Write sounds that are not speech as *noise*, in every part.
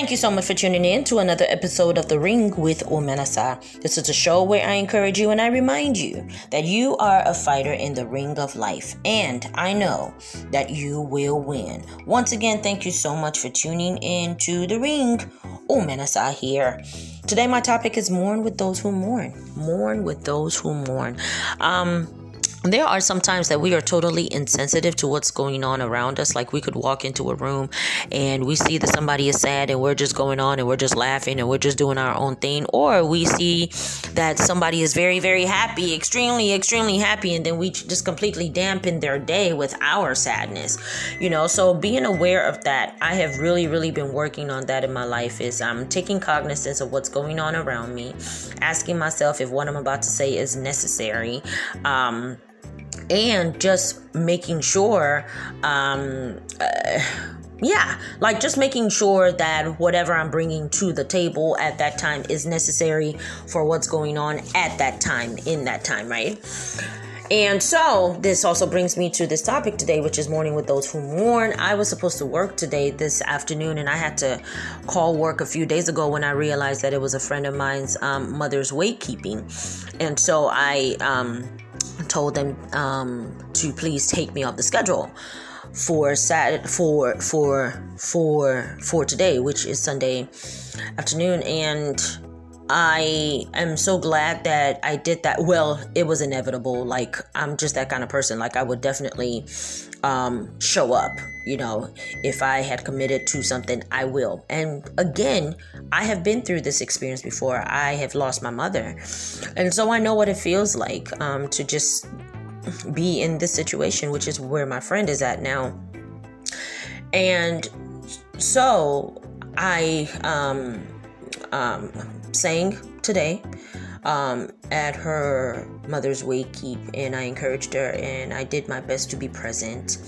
Thank you so much for tuning in to another episode of The Ring with Omenesa. This is a show where I encourage you and I remind you that you are a fighter in the ring of life, and I know that you will win. Once again, thank you so much for tuning in to The Ring. Omenesa here. Today, my topic is mourn with those who mourn. Mourn with those who mourn. Um, there are some times that we are totally insensitive to what's going on around us. Like we could walk into a room and we see that somebody is sad and we're just going on and we're just laughing and we're just doing our own thing. Or we see that somebody is very, very happy, extremely, extremely happy, and then we just completely dampen their day with our sadness. You know, so being aware of that, I have really, really been working on that in my life is I'm taking cognizance of what's going on around me, asking myself if what I'm about to say is necessary. Um, and just making sure um uh, yeah like just making sure that whatever i'm bringing to the table at that time is necessary for what's going on at that time in that time right and so this also brings me to this topic today, which is mourning with those who mourn. I was supposed to work today this afternoon, and I had to call work a few days ago when I realized that it was a friend of mine's um, mother's wake keeping, and so I um, told them um, to please take me off the schedule for Saturday for for for for today, which is Sunday afternoon, and I am so glad that I did that. Well, it was inevitable. Like I'm just that kind of person. Like I would definitely um, show up. You know, if I had committed to something, I will. And again, I have been through this experience before. I have lost my mother, and so I know what it feels like um, to just be in this situation, which is where my friend is at now. And so I um, um, sang today um, at her mother's wakekeep, and I encouraged her, and I did my best to be present,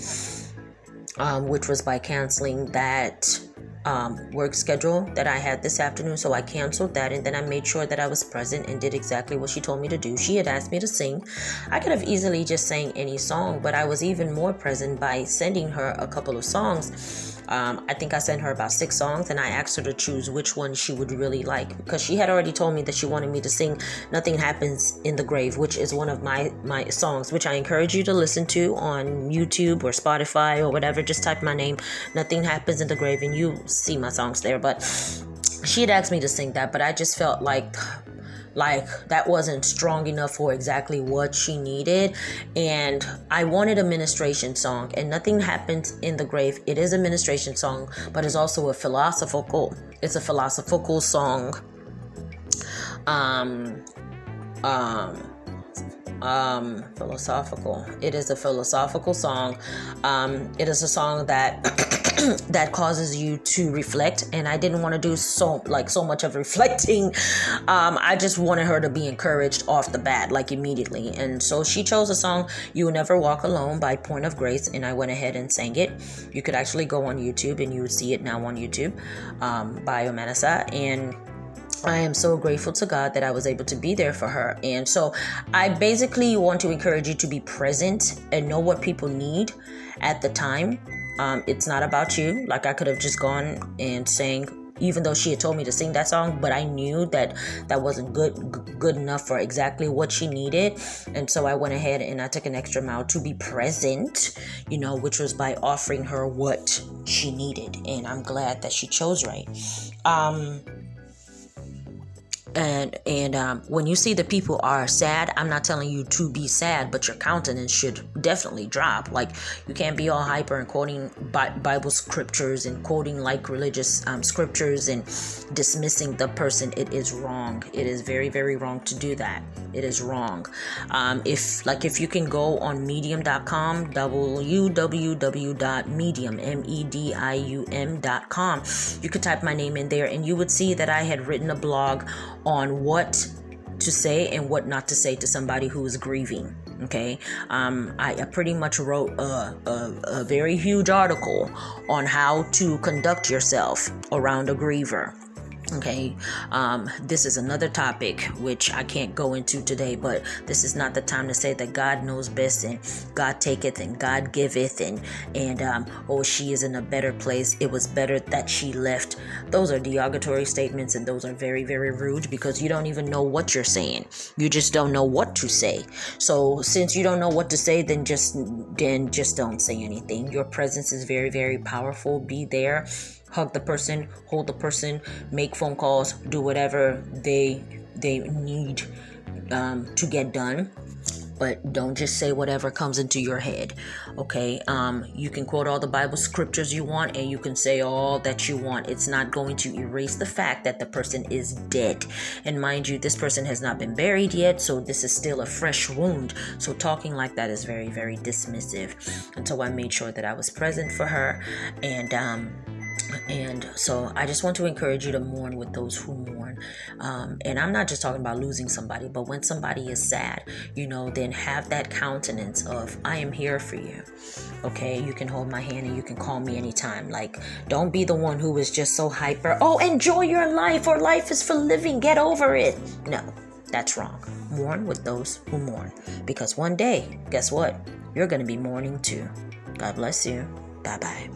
um, which was by canceling that um, work schedule that I had this afternoon. So I canceled that and then I made sure that I was present and did exactly what she told me to do. She had asked me to sing. I could have easily just sang any song, but I was even more present by sending her a couple of songs um, I think I sent her about six songs and I asked her to choose which one she would really like because she had already told me that she wanted me to sing Nothing Happens in the Grave, which is one of my, my songs, which I encourage you to listen to on YouTube or Spotify or whatever. Just type my name, Nothing Happens in the Grave, and you see my songs there. But she had asked me to sing that, but I just felt like like that wasn't strong enough for exactly what she needed and i wanted a ministration song and nothing happens in the grave it is a ministration song but it's also a philosophical it's a philosophical song um um um, philosophical. It is a philosophical song. Um, it is a song that *clears throat* *clears throat* that causes you to reflect. And I didn't want to do so like so much of *laughs* reflecting. Um, I just wanted her to be encouraged off the bat, like immediately. And so she chose a song "You Will Never Walk Alone" by Point of Grace, and I went ahead and sang it. You could actually go on YouTube and you would see it now on YouTube um, by Omenesa and I am so grateful to God that I was able to be there for her. And so I basically want to encourage you to be present and know what people need at the time. Um, it's not about you. Like I could have just gone and sang even though she had told me to sing that song but i knew that that wasn't good good enough for exactly what she needed. And so i went ahead and i took an extra mile to be present you know which was by offering her what she needed. And i'm glad that she chose right. Um and and um, when you see that people are sad i'm not telling you to be sad but your countenance should definitely drop. Like you can't be all hyper and quoting bible scriptures and quoting like religious um, scriptures and dismissing the person. It is wrong. It is very very wrong to do that. It is wrong. Um, if like if you can go on medium.com www.medium m-e-d-i-u-m.com you could type my name in there and you would see that i had written a blog on what to say and what not to say to somebody who is grieving. Okay, um, I, I, pretty much wrote a, a, a very huge article on how to conduct yourself around a griever Okay, um, this is another topic which I can't go into today, but this is not the time to say that God knows best and God taketh and God giveth and and um, oh she is in a better place. It was better that she left. Those are derogatory statements and those are very very rude because you don't even know what you're saying. You just don't know what to say. So since you don't know what to say, then just then just don't say anything. Your presence is very very powerful. Be there hug the person, hold the person, make phone calls, do whatever they they need um, to get done. But don't just say whatever comes into your head. Okay. Um, you can quote all the Bible scriptures you want and you can say all that you want. It's not going to erase the fact that the person is dead. And mind you, this person has not been buried yet, so this is still a fresh wound. So talking like that is very, very dismissive. And so I made sure that I was present for her and um and so I just want to encourage you to mourn with those who mourn. Um, and I'm not just talking about losing somebody, but when somebody is sad, you know, then have that countenance of, I am here for you. Okay, you can hold my hand and you can call me anytime. Like, don't be the one who is just so hyper. Oh, enjoy your life, or life is for living. Get over it. No, that's wrong. Mourn with those who mourn. Because one day, guess what? You're going to be mourning too. God bless you. Bye bye.